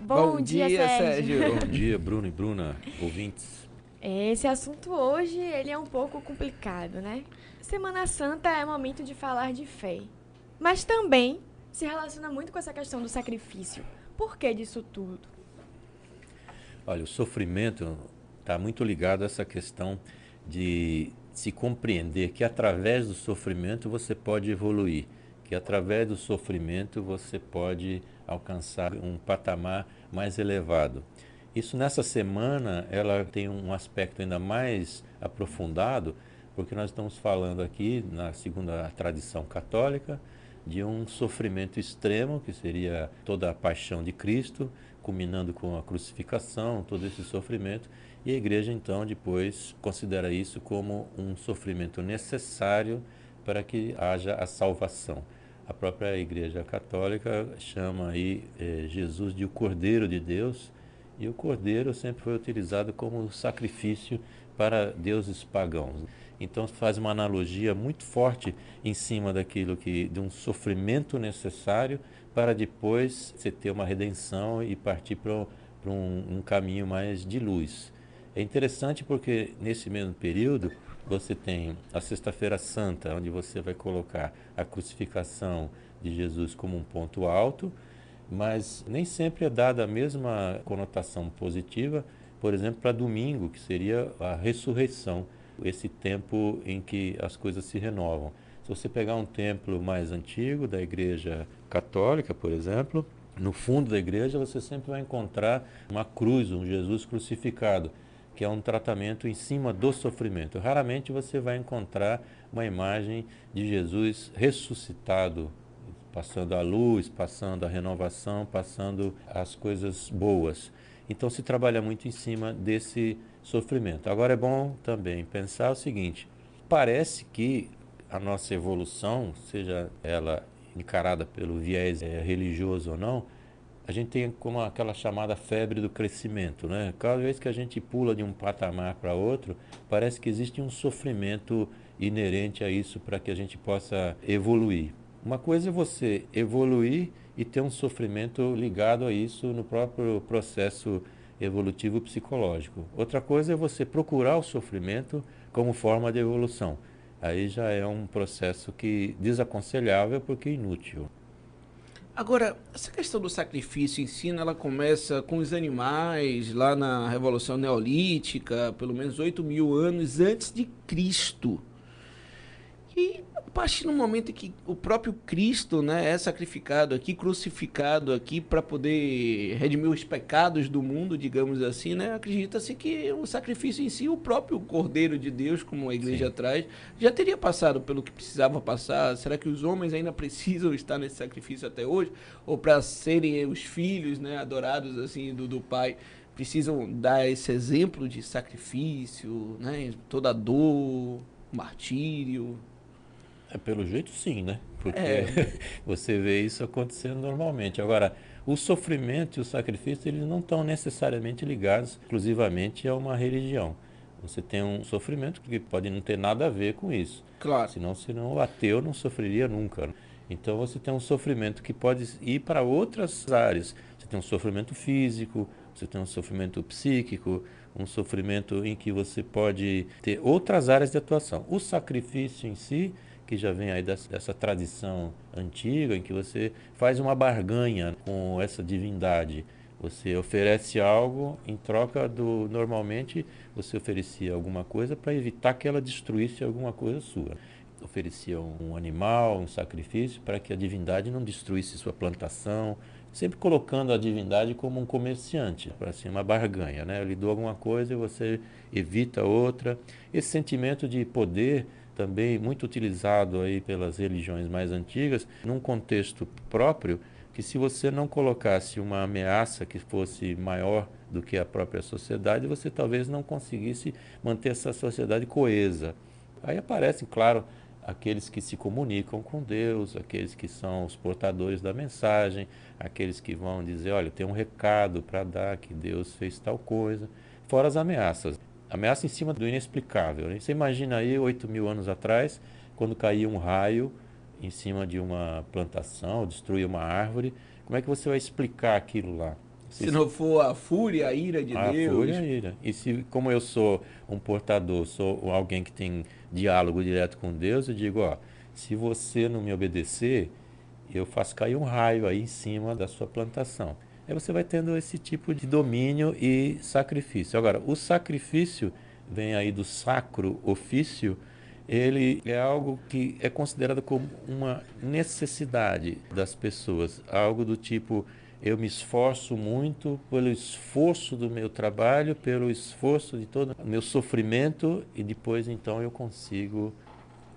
Bom, Bom dia, dia, Sérgio. Bom dia, Bruno e Bruna, ouvintes. Esse assunto hoje, ele é um pouco complicado, né? Semana Santa é momento de falar de fé, mas também se relaciona muito com essa questão do sacrifício. Por que disso tudo? Olha, o sofrimento está muito ligado a essa questão de se compreender que através do sofrimento você pode evoluir, que através do sofrimento você pode alcançar um patamar mais elevado. Isso nessa semana ela tem um aspecto ainda mais aprofundado, porque nós estamos falando aqui na segunda tradição católica de um sofrimento extremo, que seria toda a paixão de Cristo, culminando com a crucificação, todo esse sofrimento, e a igreja então depois considera isso como um sofrimento necessário para que haja a salvação. A própria Igreja Católica chama aí eh, Jesus de o Cordeiro de Deus, e o cordeiro sempre foi utilizado como sacrifício para deuses pagãos. Então faz uma analogia muito forte em cima daquilo que de um sofrimento necessário para depois você ter uma redenção e partir para um, um caminho mais de luz. É interessante porque nesse mesmo período você tem a Sexta-feira Santa, onde você vai colocar a crucificação de Jesus como um ponto alto, mas nem sempre é dada a mesma conotação positiva, por exemplo, para domingo, que seria a ressurreição, esse tempo em que as coisas se renovam. Se você pegar um templo mais antigo, da Igreja Católica, por exemplo, no fundo da igreja você sempre vai encontrar uma cruz, um Jesus crucificado, que é um tratamento em cima do sofrimento. Raramente você vai encontrar uma imagem de Jesus ressuscitado, passando a luz, passando a renovação, passando as coisas boas. Então se trabalha muito em cima desse sofrimento. Agora é bom também pensar o seguinte: parece que a nossa evolução, seja ela encarada pelo viés é, religioso ou não, a gente tem como aquela chamada febre do crescimento, né? Cada vez que a gente pula de um patamar para outro, parece que existe um sofrimento inerente a isso para que a gente possa evoluir. Uma coisa é você evoluir e ter um sofrimento ligado a isso no próprio processo evolutivo psicológico. Outra coisa é você procurar o sofrimento como forma de evolução aí já é um processo que desaconselhável porque inútil. Agora, essa questão do sacrifício em si, ela começa com os animais lá na Revolução Neolítica, pelo menos 8 mil anos antes de Cristo. E partir do momento que o próprio Cristo né, é sacrificado aqui, crucificado aqui para poder redimir os pecados do mundo, digamos assim, né, acredita-se que o sacrifício em si, o próprio Cordeiro de Deus, como a igreja Sim. traz, já teria passado pelo que precisava passar. Será que os homens ainda precisam estar nesse sacrifício até hoje? Ou para serem os filhos né, adorados assim do, do Pai? Precisam dar esse exemplo de sacrifício, né, toda dor, martírio, é, pelo jeito sim, né? Porque é. você vê isso acontecendo normalmente. Agora, o sofrimento e o sacrifício, eles não estão necessariamente ligados exclusivamente a uma religião. Você tem um sofrimento que pode não ter nada a ver com isso. Claro. Senão, senão o ateu não sofreria nunca. Né? Então você tem um sofrimento que pode ir para outras áreas. Você tem um sofrimento físico, você tem um sofrimento psíquico, um sofrimento em que você pode ter outras áreas de atuação. O sacrifício em si, que já vem aí dessa, dessa, tradição antiga, em que você faz uma barganha com essa divindade. Você oferece algo em troca do. Normalmente você oferecia alguma coisa para evitar que ela destruísse alguma coisa sua. Oferecia um animal, um sacrifício para que a divindade não destruísse sua plantação, sempre colocando a divindade como um comerciante, para assim, uma barganha. Né? Eu lhe dou alguma coisa e você evita outra. Esse sentimento de poder também muito utilizado aí pelas religiões mais antigas, num contexto próprio, que se você não colocasse uma ameaça que fosse maior do que a própria sociedade, você talvez não conseguisse manter essa sociedade coesa. Aí aparecem, claro, aqueles que se comunicam com Deus, aqueles que são os portadores da mensagem, aqueles que vão dizer, olha, tem um recado para dar que Deus fez tal coisa, fora as ameaças ameaça em cima do inexplicável. Né? Você imagina aí, 8 mil anos atrás, quando caía um raio em cima de uma plantação, destruía uma árvore, como é que você vai explicar aquilo lá? Se, se não for a fúria, a ira de a Deus. A fúria, a ira. E se, como eu sou um portador, sou alguém que tem diálogo direto com Deus, eu digo, ó, se você não me obedecer, eu faço cair um raio aí em cima da sua plantação. Aí você vai tendo esse tipo de domínio e sacrifício. Agora, o sacrifício vem aí do sacro ofício, ele é algo que é considerado como uma necessidade das pessoas, algo do tipo eu me esforço muito pelo esforço do meu trabalho, pelo esforço de todo o meu sofrimento e depois então eu consigo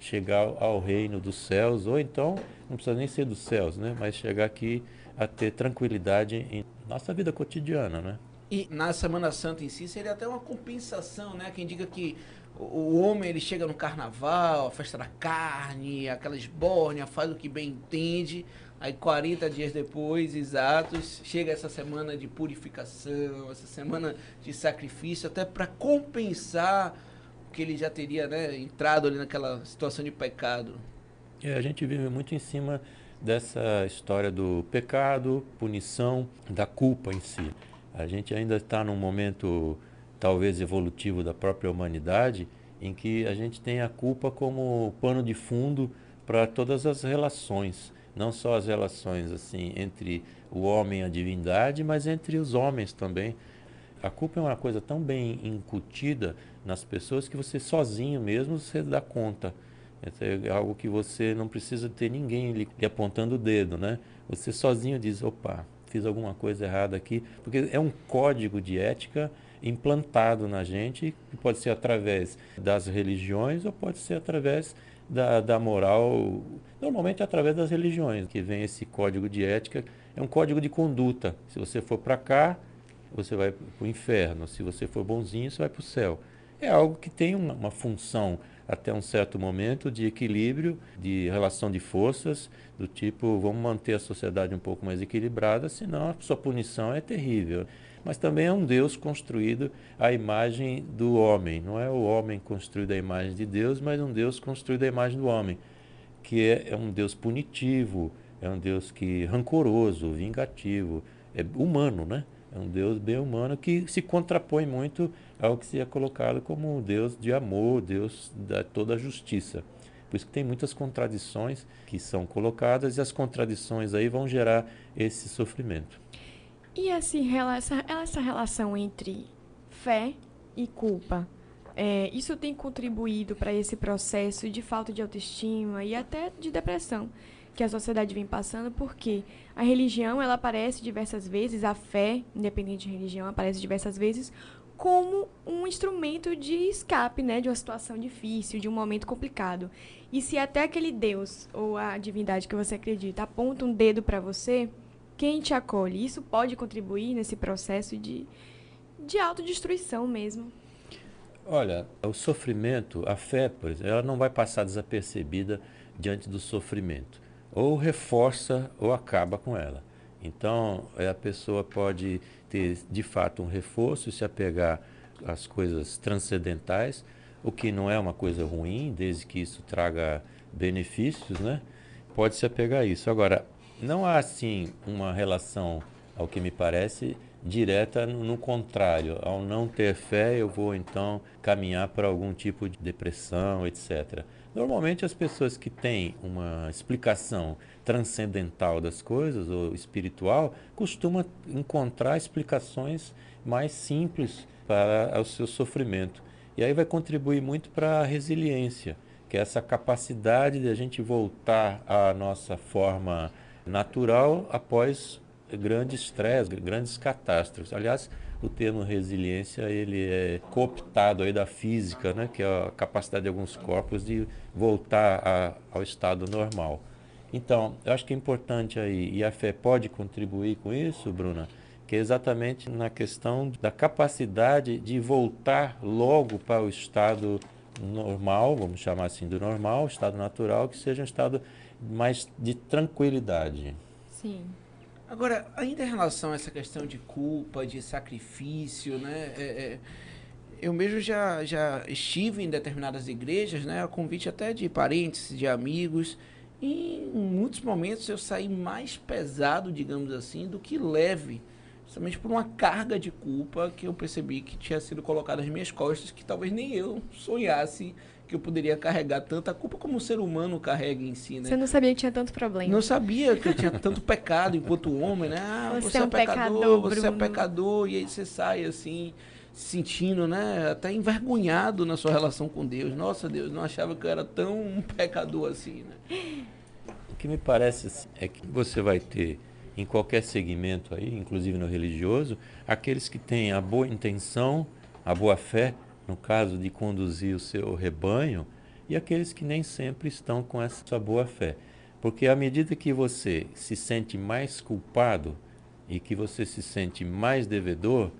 chegar ao reino dos céus ou então não precisa nem ser dos céus, né, mas chegar aqui a ter tranquilidade em nossa vida cotidiana, né? E na Semana Santa em si seria até uma compensação, né? Quem diga que o homem ele chega no carnaval, a festa da carne, aquela esbórnia, faz o que bem entende. Aí 40 dias depois, exatos, chega essa semana de purificação, essa semana de sacrifício, até para compensar o que ele já teria né, entrado ali naquela situação de pecado. É, a gente vive muito em cima dessa história do pecado, punição, da culpa em si. A gente ainda está num momento talvez evolutivo da própria humanidade em que a gente tem a culpa como pano de fundo para todas as relações, não só as relações assim entre o homem e a divindade, mas entre os homens também. A culpa é uma coisa tão bem incutida nas pessoas que você sozinho mesmo você dá conta. É algo que você não precisa ter ninguém lhe apontando o dedo, né? Você sozinho diz, opa, fiz alguma coisa errada aqui, porque é um código de ética implantado na gente, que pode ser através das religiões ou pode ser através da, da moral, normalmente através das religiões, que vem esse código de ética, é um código de conduta. Se você for para cá, você vai para o inferno, se você for bonzinho, você vai para o céu. É algo que tem uma, uma função até um certo momento de equilíbrio, de relação de forças, do tipo, vamos manter a sociedade um pouco mais equilibrada, senão a sua punição é terrível. Mas também é um Deus construído à imagem do homem. Não é o homem construído à imagem de Deus, mas um Deus construído à imagem do homem, que é, é um Deus punitivo, é um Deus que rancoroso, vingativo, é humano, né? É um Deus bem humano que se contrapõe muito ao que se é colocado como um Deus de amor, Deus da toda a justiça. Por isso que tem muitas contradições que são colocadas e as contradições aí vão gerar esse sofrimento. E assim, essa, relação entre fé e culpa, é, isso tem contribuído para esse processo de falta de autoestima e até de depressão que a sociedade vem passando, porque a religião ela aparece diversas vezes, a fé, independente de religião, aparece diversas vezes como um instrumento de escape, né, de uma situação difícil, de um momento complicado. E se até aquele Deus ou a divindade que você acredita aponta um dedo para você, quem te acolhe? Isso pode contribuir nesse processo de, de autodestruição mesmo. Olha, o sofrimento, a fé, por exemplo, ela não vai passar desapercebida diante do sofrimento ou reforça ou acaba com ela. Então, a pessoa pode ter de fato um reforço, se apegar às coisas transcendentais, o que não é uma coisa ruim, desde que isso traga benefícios, né? Pode se apegar a isso. Agora, não há assim uma relação, ao que me parece, direta no contrário. Ao não ter fé, eu vou então caminhar para algum tipo de depressão, etc. Normalmente as pessoas que têm uma explicação transcendental das coisas ou espiritual costumam encontrar explicações mais simples para o seu sofrimento. E aí vai contribuir muito para a resiliência, que é essa capacidade de a gente voltar à nossa forma natural após grandes estresse, grandes catástrofes. Aliás, o termo resiliência ele é cooptado aí da física, né, que é a capacidade de alguns corpos de voltar a, ao estado normal. Então, eu acho que é importante aí, e a fé pode contribuir com isso, Bruna, que é exatamente na questão da capacidade de voltar logo para o estado normal, vamos chamar assim do normal, estado natural, que seja um estado mais de tranquilidade. Sim. Agora, ainda em relação a essa questão de culpa, de sacrifício, né? É, é, eu mesmo já, já estive em determinadas igrejas, né? A convite até de parentes, de amigos. E em muitos momentos eu saí mais pesado, digamos assim, do que leve Somente por uma carga de culpa que eu percebi que tinha sido colocada nas minhas costas, que talvez nem eu sonhasse que eu poderia carregar tanta culpa como o ser humano carrega em si, né? Você não sabia que tinha tanto problema. Não sabia que eu tinha tanto pecado enquanto homem, né? Ah, Você você, é é, um pecador, pecador, você é pecador, e aí você sai assim, se sentindo, né? Até envergonhado na sua relação com Deus. Nossa, Deus, não achava que eu era tão um pecador assim, né? O que me parece assim, é que você vai ter em qualquer segmento aí, inclusive no religioso, aqueles que têm a boa intenção, a boa fé, no caso de conduzir o seu rebanho, e aqueles que nem sempre estão com essa boa fé. Porque à medida que você se sente mais culpado e que você se sente mais devedor,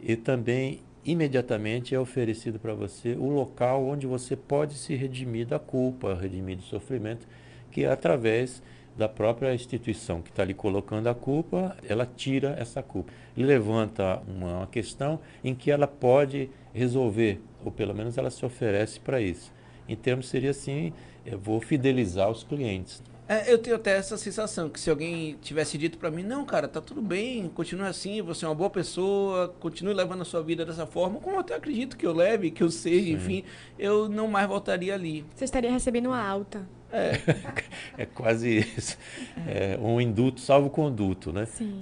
e também imediatamente é oferecido para você o local onde você pode se redimir da culpa, redimir do sofrimento, que é através da própria instituição que está lhe colocando a culpa, ela tira essa culpa e levanta uma, uma questão em que ela pode resolver, ou pelo menos ela se oferece para isso. Em termos seria assim, eu vou fidelizar os clientes. É, eu tenho até essa sensação que se alguém tivesse dito pra mim, não, cara, tá tudo bem, continue assim, você é uma boa pessoa, continue levando a sua vida dessa forma, como eu até acredito que eu leve, que eu seja, Sim. enfim, eu não mais voltaria ali. Você estaria recebendo uma alta. É, É quase isso. É um induto, salvo-conduto, né? Sim.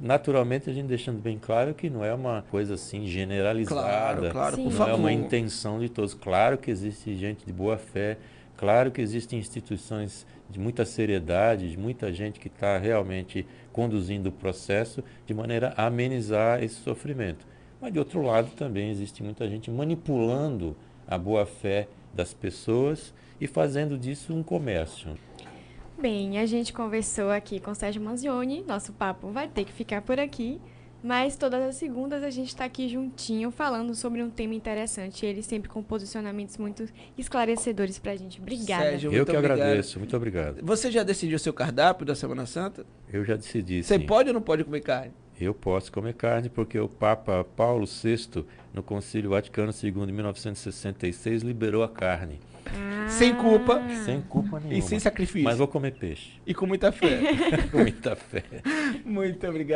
Naturalmente, a gente deixando bem claro que não é uma coisa assim generalizada. claro, claro, Não favor. é uma intenção de todos. Claro que existe gente de boa fé, claro que existem instituições de muita seriedade, de muita gente que está realmente conduzindo o processo de maneira a amenizar esse sofrimento. Mas, de outro lado, também existe muita gente manipulando a boa fé das pessoas e fazendo disso um comércio. Bem, a gente conversou aqui com o Sérgio Manzioni. Nosso papo vai ter que ficar por aqui. Mas todas as segundas a gente está aqui juntinho falando sobre um tema interessante. Ele sempre com posicionamentos muito esclarecedores pra gente. Obrigada. Sérgio, Eu que obrigado. agradeço, muito obrigado. Você já decidiu o seu cardápio da Semana Santa? Eu já decidi. Você sim. pode ou não pode comer carne? Eu posso comer carne porque o Papa Paulo VI, no Concílio Vaticano II, em 1966, liberou a carne. Ah. Sem culpa. Sem culpa nenhuma. E sem sacrifício. Mas vou comer peixe. E com muita fé. Com muita fé. muito obrigado.